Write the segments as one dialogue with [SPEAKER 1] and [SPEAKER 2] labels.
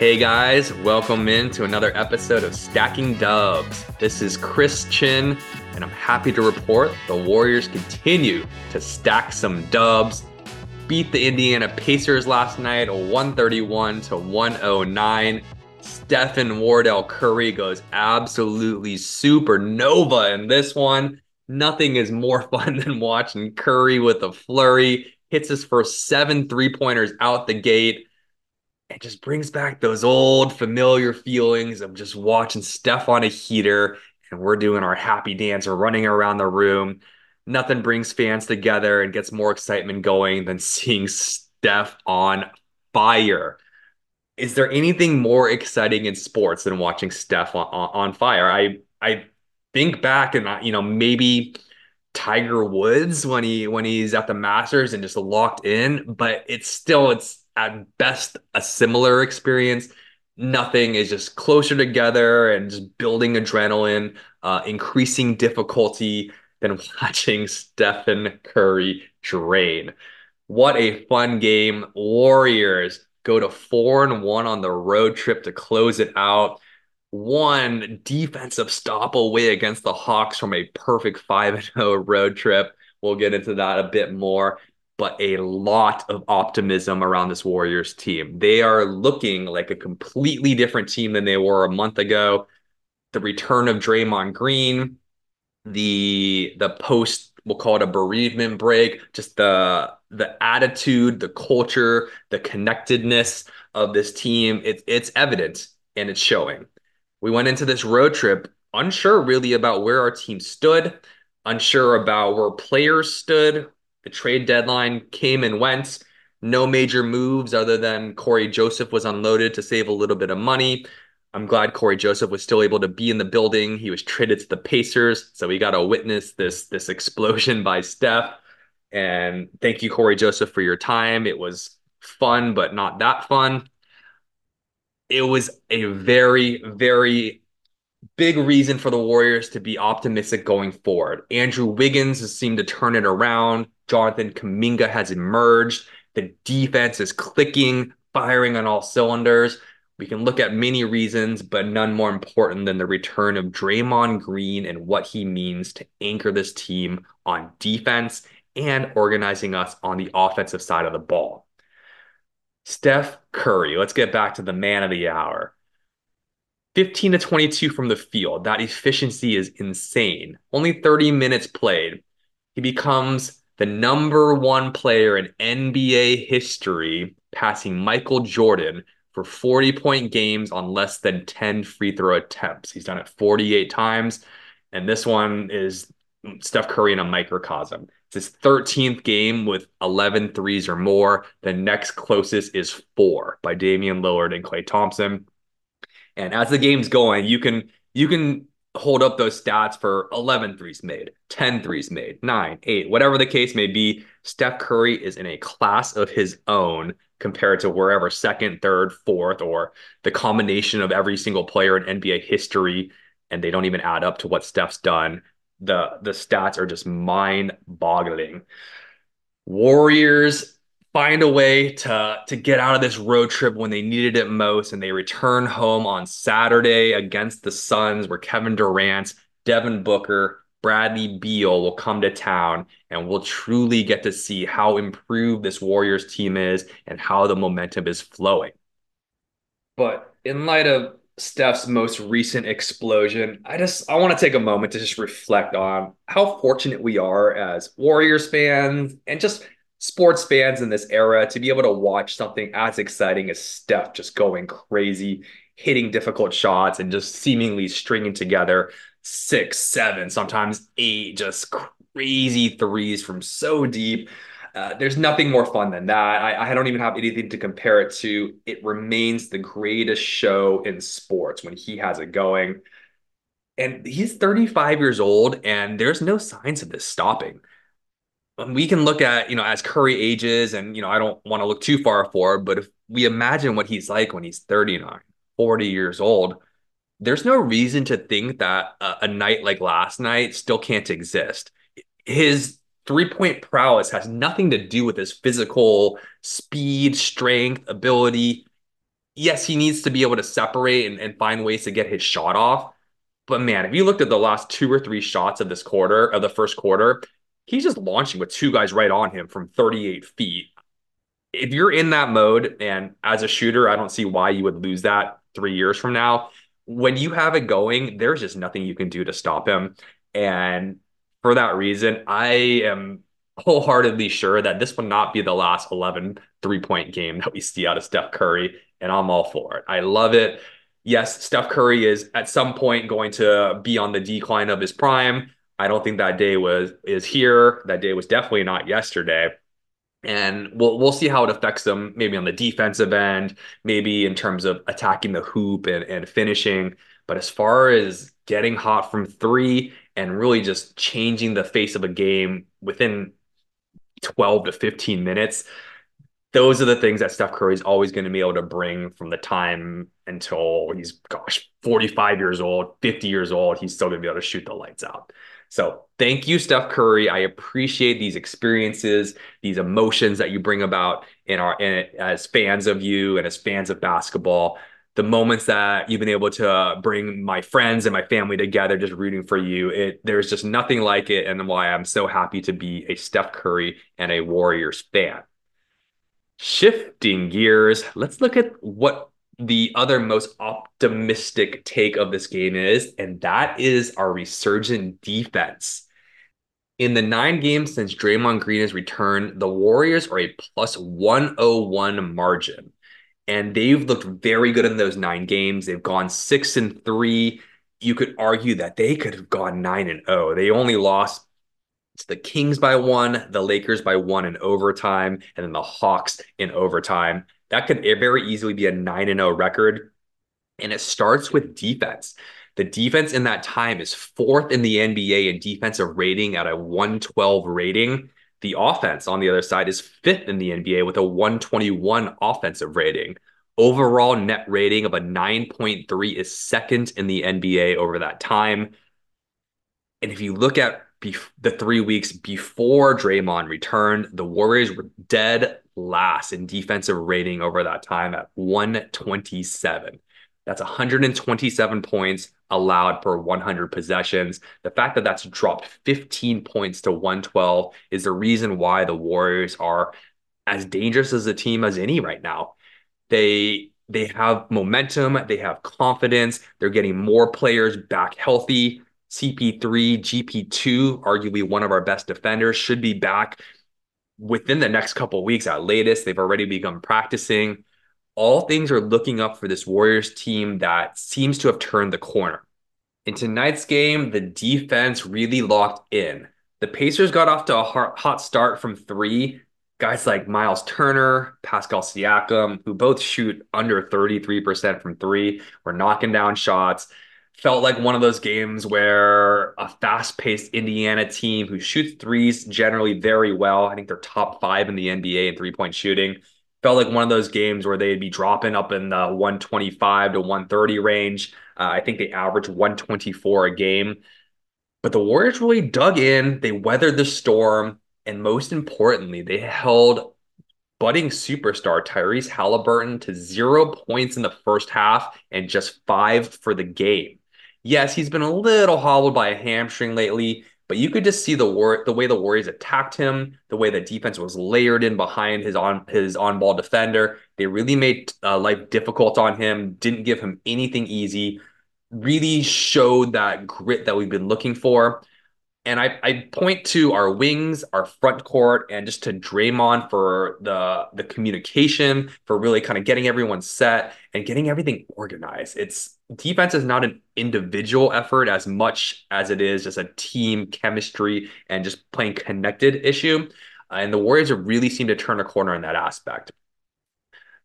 [SPEAKER 1] Hey guys, welcome in to another episode of Stacking Dubs. This is Chris Chinn, and I'm happy to report the Warriors continue to stack some dubs. Beat the Indiana Pacers last night 131 to 109. Stephen Wardell Curry goes absolutely supernova in this one. Nothing is more fun than watching Curry with a flurry. Hits his first seven three pointers out the gate it just brings back those old familiar feelings of just watching Steph on a heater and we're doing our happy dance or running around the room. Nothing brings fans together and gets more excitement going than seeing Steph on fire. Is there anything more exciting in sports than watching Steph on, on, on fire? I I think back and uh, you know maybe Tiger Woods when he when he's at the Masters and just locked in, but it's still it's at best a similar experience. Nothing is just closer together and just building adrenaline, uh, increasing difficulty than watching Stephen Curry drain. What a fun game. Warriors go to four and one on the road trip to close it out. One defensive stop away against the Hawks from a perfect 5 0 road trip. We'll get into that a bit more but a lot of optimism around this Warriors team. They are looking like a completely different team than they were a month ago. The return of Draymond Green, the the post we'll call it a bereavement break, just the the attitude, the culture, the connectedness of this team, it's it's evident and it's showing. We went into this road trip unsure really about where our team stood, unsure about where players stood, the trade deadline came and went. No major moves other than Cory Joseph was unloaded to save a little bit of money. I'm glad Cory Joseph was still able to be in the building. He was traded to the Pacers, so we got to witness this this explosion by Steph. And thank you, Cory Joseph, for your time. It was fun, but not that fun. It was a very, very big reason for the Warriors to be optimistic going forward. Andrew Wiggins has seemed to turn it around. Jonathan Kuminga has emerged. The defense is clicking, firing on all cylinders. We can look at many reasons, but none more important than the return of Draymond Green and what he means to anchor this team on defense and organizing us on the offensive side of the ball. Steph Curry, let's get back to the man of the hour. 15 to 22 from the field. That efficiency is insane. Only 30 minutes played. He becomes the number one player in NBA history, passing Michael Jordan for 40 point games on less than 10 free throw attempts. He's done it 48 times. And this one is Steph Curry in a microcosm. It's his 13th game with 11 threes or more. The next closest is four by Damian Lillard and Klay Thompson. And as the game's going, you can you can hold up those stats for 11 threes made, 10 threes made, 9, 8, whatever the case may be. Steph Curry is in a class of his own compared to wherever second, third, fourth, or the combination of every single player in NBA history, and they don't even add up to what Steph's done. The the stats are just mind-boggling. Warriors find a way to to get out of this road trip when they needed it most and they return home on Saturday against the Suns where Kevin Durant, Devin Booker, Bradley Beal will come to town and we'll truly get to see how improved this Warriors team is and how the momentum is flowing. But in light of Steph's most recent explosion, I just I want to take a moment to just reflect on how fortunate we are as Warriors fans and just sports fans in this era to be able to watch something as exciting as Steph just going crazy, hitting difficult shots, and just seemingly stringing together six, seven, sometimes eight, just crazy threes from so deep. Uh, there's nothing more fun than that. I, I don't even have anything to compare it to. It remains the greatest show in sports when he has it going. And he's 35 years old, and there's no signs of this stopping we can look at, you know, as Curry ages, and, you know, I don't want to look too far forward, but if we imagine what he's like when he's 39, 40 years old, there's no reason to think that a, a night like last night still can't exist. His three point prowess has nothing to do with his physical speed, strength, ability. yes, he needs to be able to separate and, and find ways to get his shot off. But man, if you looked at the last two or three shots of this quarter, of the first quarter, he's just launching with two guys right on him from 38 feet. If you're in that mode, and as a shooter, I don't see why you would lose that three years from now. When you have it going, there's just nothing you can do to stop him. And for that reason, I am wholeheartedly sure that this will not be the last 11 three point game that we see out of Steph Curry. And I'm all for it. I love it. Yes, Steph Curry is at some point going to be on the decline of his prime. I don't think that day was is here. That day was definitely not yesterday. And we'll we'll see how it affects them, maybe on the defensive end, maybe in terms of attacking the hoop and, and finishing. But as far as getting hot from three and really just changing the face of a game within 12 to 15 minutes, those are the things that Steph Curry is always going to be able to bring from the time until he's, gosh, 45 years old, 50 years old. He's still going to be able to shoot the lights out. So thank you, Steph Curry. I appreciate these experiences, these emotions that you bring about in our in, as fans of you and as fans of basketball. The moments that you've been able to bring my friends and my family together, just rooting for you. It there's just nothing like it, and why I'm so happy to be a Steph Curry and a Warriors fan. Shifting gears, let's look at what the other most optimistic take of this game is, and that is our resurgent defense. In the nine games since Draymond Green has returned, the Warriors are a plus 101 margin. And they've looked very good in those nine games. They've gone six and three. You could argue that they could have gone nine and oh. They only lost it's the Kings by one, the Lakers by one in overtime, and then the Hawks in overtime. That could very easily be a 9 0 record. And it starts with defense. The defense in that time is fourth in the NBA in defensive rating at a 112 rating. The offense on the other side is fifth in the NBA with a 121 offensive rating. Overall net rating of a 9.3 is second in the NBA over that time. And if you look at bef- the three weeks before Draymond returned, the Warriors were dead last in defensive rating over that time at 127. That's 127 points allowed per 100 possessions. The fact that that's dropped 15 points to 112 is the reason why the Warriors are as dangerous as a team as any right now. They they have momentum, they have confidence, they're getting more players back healthy. CP3, GP2, arguably one of our best defenders, should be back within the next couple weeks at latest. They've already begun practicing. All things are looking up for this Warriors team that seems to have turned the corner. In tonight's game, the defense really locked in. The Pacers got off to a hot start from three. Guys like Myles Turner, Pascal Siakam, who both shoot under 33% from three, were knocking down shots felt like one of those games where a fast-paced Indiana team who shoots threes generally very well, I think they're top five in the NBA in three-point shooting, felt like one of those games where they'd be dropping up in the 125 to 130 range. Uh, I think they average 124 a game. But the Warriors really dug in, they weathered the storm, and most importantly, they held budding superstar Tyrese Haliburton to zero points in the first half and just five for the game. Yes, he's been a little hobbled by a hamstring lately, but you could just see the war the way the Warriors attacked him, the way the defense was layered in behind his on his on ball defender. They really made uh, life difficult on him. Didn't give him anything easy. Really showed that grit that we've been looking for. And I, I point to our wings, our front court, and just to Draymond for the the communication, for really kind of getting everyone set and getting everything organized. It's defense is not an individual effort as much as it is just a team chemistry and just playing connected issue. and the Warriors have really seemed to turn a corner in that aspect.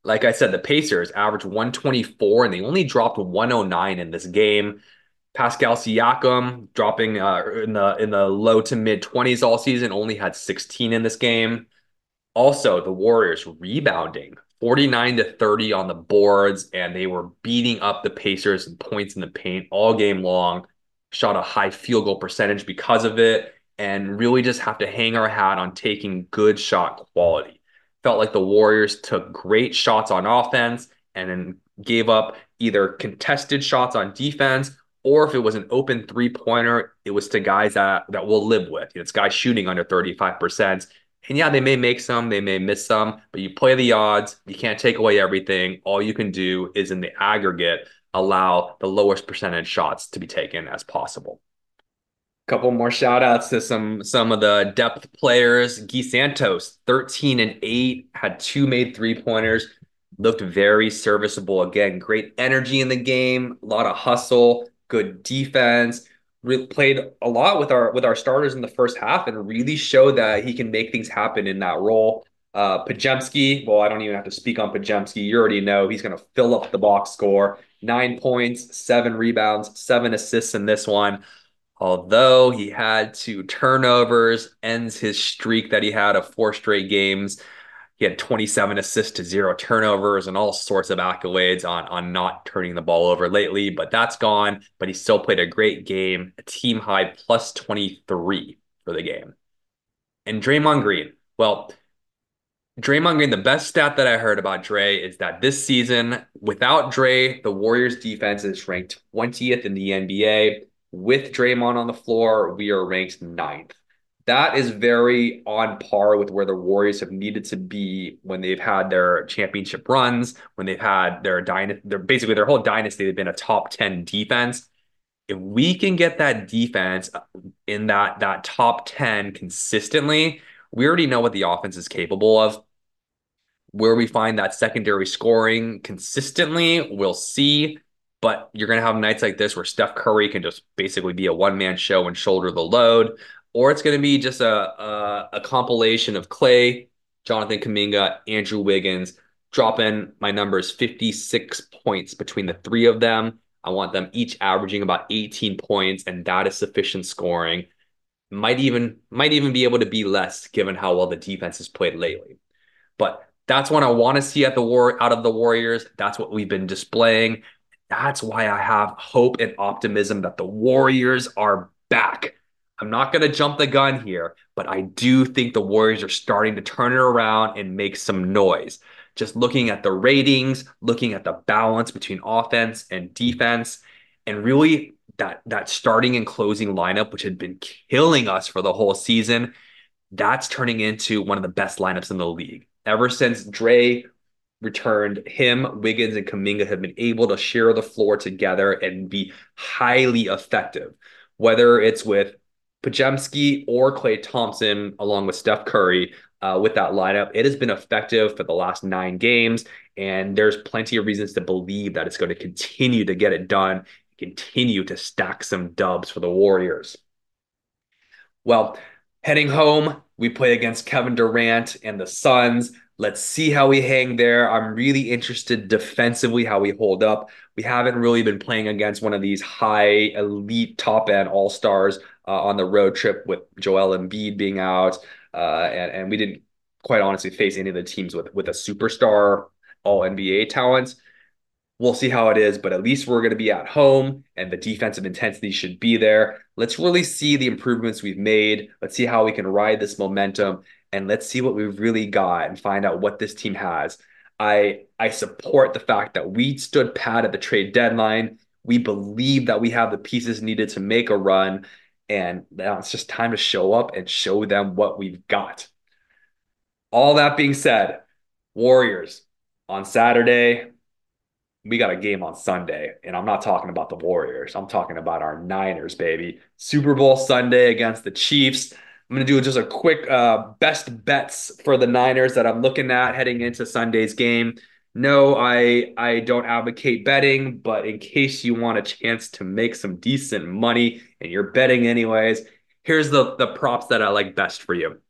[SPEAKER 1] Like I said, the Pacers averaged 124 and they only dropped 109 in this game. Pascal Siakam dropping uh, in the in the low to mid 20s all season, only had 16 in this game. Also, the Warriors rebounding 49 to 30 on the boards, and they were beating up the Pacers and points in the paint all game long. Shot a high field goal percentage because of it, and really just have to hang our hat on taking good shot quality. Felt like the Warriors took great shots on offense and then gave up either contested shots on defense or if it was an open three pointer, it was to guys that that we'll live with. It's guys shooting under 35%. And yeah, they may make some, they may miss some, but you play the odds. You can't take away everything. All you can do is in the aggregate allow the lowest percentage shots to be taken as possible. Couple more shout outs to some some of the depth players. Gui Santos, 13 and 8, had two made three pointers, looked very serviceable. Again, great energy in the game, a lot of hustle, good defense. Re- played a lot with our with our starters in the first half and really showed that he can make things happen in that role. Uh, Podziemski, well, I don't even have to speak on Podziemski. You already know he's going to fill up the box score. Nine points, seven rebounds, seven assists in this one. Although he had two turnovers, ends his streak that he had of four straight games. He had 27 assists to zero turnovers and all sorts of accolades on, on not turning the ball over lately, but that's gone. But he still played a great game, a team high plus 23 for the game. And Draymond Green, well, Draymond Green, the best stat that I heard about Dre is that this season, without Dre, the Warriors defense is ranked 20th in the NBA. With Draymond on the floor, we are ranked ninth that is very on par with where the Warriors have needed to be when they've had their championship runs, when they've had their dynasty, their basically their whole dynasty, they've been a top 10 defense. If we can get that defense uh, in that that top 10 consistently, we already know what the offense is capable of. Where we find that secondary scoring consistently, we'll see. But you're going to have nights like this where Steph Curry can just basically be a one man show and shoulder the load or it's going to be just a, a, a compilation of Klay, Jonathan Kuminga, Andrew Wiggins, dropping my numbers 56 points between the three of them. I want them each averaging about 18 points, and that is sufficient scoring. Might even might even be able to be less given how well the defense has played lately. But that's what I want to see at the war out of the Warriors. That's what we've been displaying. That's why I have hope and optimism that the Warriors are back. I'm not going to jump the gun here, but I do think the Warriors are starting to turn it around and make some noise. Just looking at the ratings, looking at the balance between offense and defense, and really that that starting and closing lineup, which had been killing us for the whole season, that's turning into one of the best lineups in the league. Ever since Dre returned, him, Wiggins, and Kuminga have been able to share the floor together and be highly effective. Whether it's with Podziemski or Klay Thompson, along with Steph Curry, uh, with that lineup. It has been effective for the last nine games, and there's plenty of reasons to believe that it's going to continue to get it done, continue to stack some dubs for the Warriors. Well, heading home, we play against Kevin Durant and the Suns. Let's see how we hang there. I'm really interested defensively how we hold up. We haven't really been playing against one of these high elite top end all stars uh, on the road trip with Joel Embiid being out, uh, and and we didn't quite honestly face any of the teams with with a superstar All NBA talent. We'll see how it is, but at least we're going to be at home, and the defensive intensity should be there. Let's really see the improvements we've made. Let's see how we can ride this momentum, and let's see what we've really got and find out what this team has. I I support the fact that we stood pat at the trade deadline. We believe that we have the pieces needed to make a run, and now it's just time to show up and show them what we've got. All that being said, Warriors on Saturday, we got a game on Sunday. And I'm not talking about the Warriors, I'm talking about our Niners, baby. Super Bowl Sunday against the Chiefs. I'm going to do just a quick uh, best bets for the Niners that I'm looking at heading into Sunday's game. No, I I don't advocate betting, but in case you want a chance to make some decent money and you're betting anyways, here's the the props that I like best for you.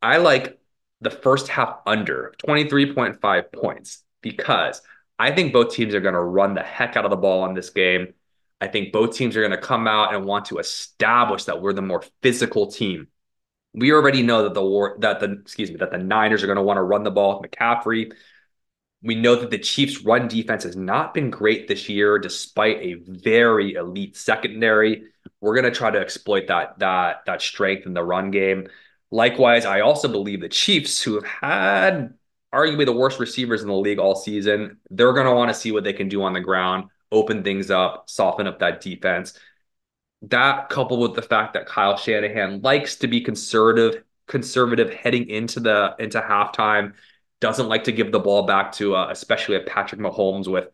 [SPEAKER 1] I like the first half under 23.5 points because I think both teams are going to run the heck out of the ball in this game. I think both teams are going to come out and want to establish that we're the more physical team. We already know that the war that the excuse me that the Niners are going to want to run the ball with McCaffrey. We know that the Chiefs' run defense has not been great this year, despite a very elite secondary. We're going to try to exploit that that that strength in the run game. Likewise, I also believe the Chiefs, who have had arguably the worst receivers in the league all season. They're going to want to see what they can do on the ground, open things up, soften up that defense. That coupled with the fact that Kyle Shanahan likes to be conservative, conservative heading into the into halftime, doesn't like to give the ball back to uh, especially a Patrick Mahomes with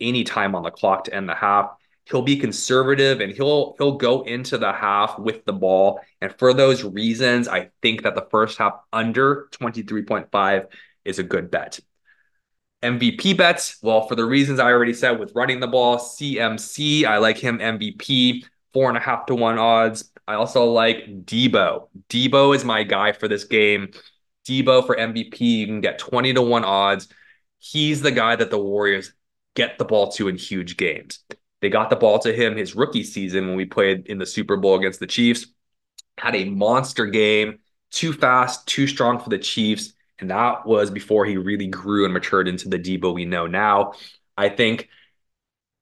[SPEAKER 1] any time on the clock to end the half. He'll be conservative and he'll he'll go into the half with the ball. And for those reasons, I think that the first half under 23.5 is a good bet. MVP bets, well, for the reasons I already said with running the ball, CMC, I like him MVP, four and a half to one odds. I also like Deebo. Deebo is my guy for this game. Deebo for MVP, you can get 20 to one odds. He's the guy that the Warriors get the ball to in huge games. They got the ball to him his rookie season when we played in the Super Bowl against the Chiefs. Had a monster game, too fast, too strong for the Chiefs. And that was before he really grew and matured into the Deebo we know now. I think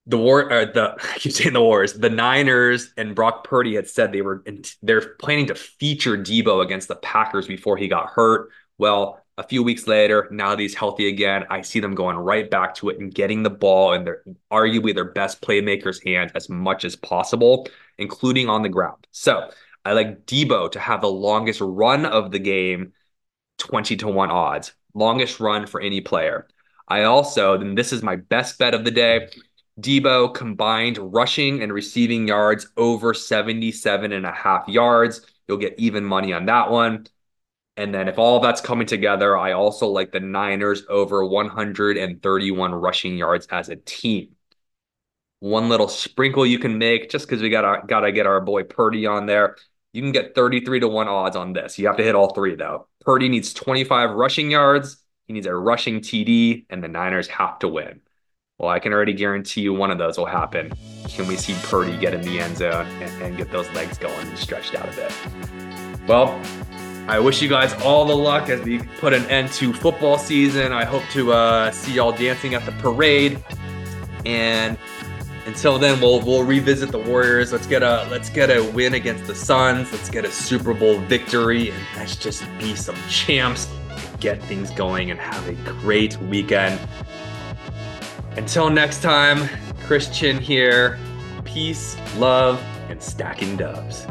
[SPEAKER 1] the war, uh, the I keep saying the Wars, the Niners and Brock Purdy had said they were they're planning to feature Deebo against the Packers before he got hurt. Well, a few weeks later, now that he's healthy again, I see them going right back to it and getting the ball in their arguably their best playmaker's hands as much as possible, including on the ground. So I like Deebo to have the longest run of the game 20 to 1 odds, longest run for any player. I also, then this is my best bet of the day. Deebo combined rushing and receiving yards over 77 and a half yards. You'll get even money on that one. And then if all that's coming together, I also like the Niners over 131 rushing yards as a team. One little sprinkle you can make just because we gotta gotta get our boy Purdy on there. You can get 33 to 1 odds on this. You have to hit all three though. Purdy needs 25 rushing yards. He needs a rushing TD, and the Niners have to win. Well, I can already guarantee you one of those will happen. Can we see Purdy get in the end zone and, and get those legs going and stretched out a bit? Well, I wish you guys all the luck as we put an end to football season. I hope to uh, see y'all dancing at the parade. And until then, we'll we'll revisit the Warriors. Let's get a let's get a win against the Suns. Let's get a Super Bowl victory, and let's just be some champs. Get things going and have a great weekend. Until next time, Chris Chinn here. Peace, love, and stacking dubs.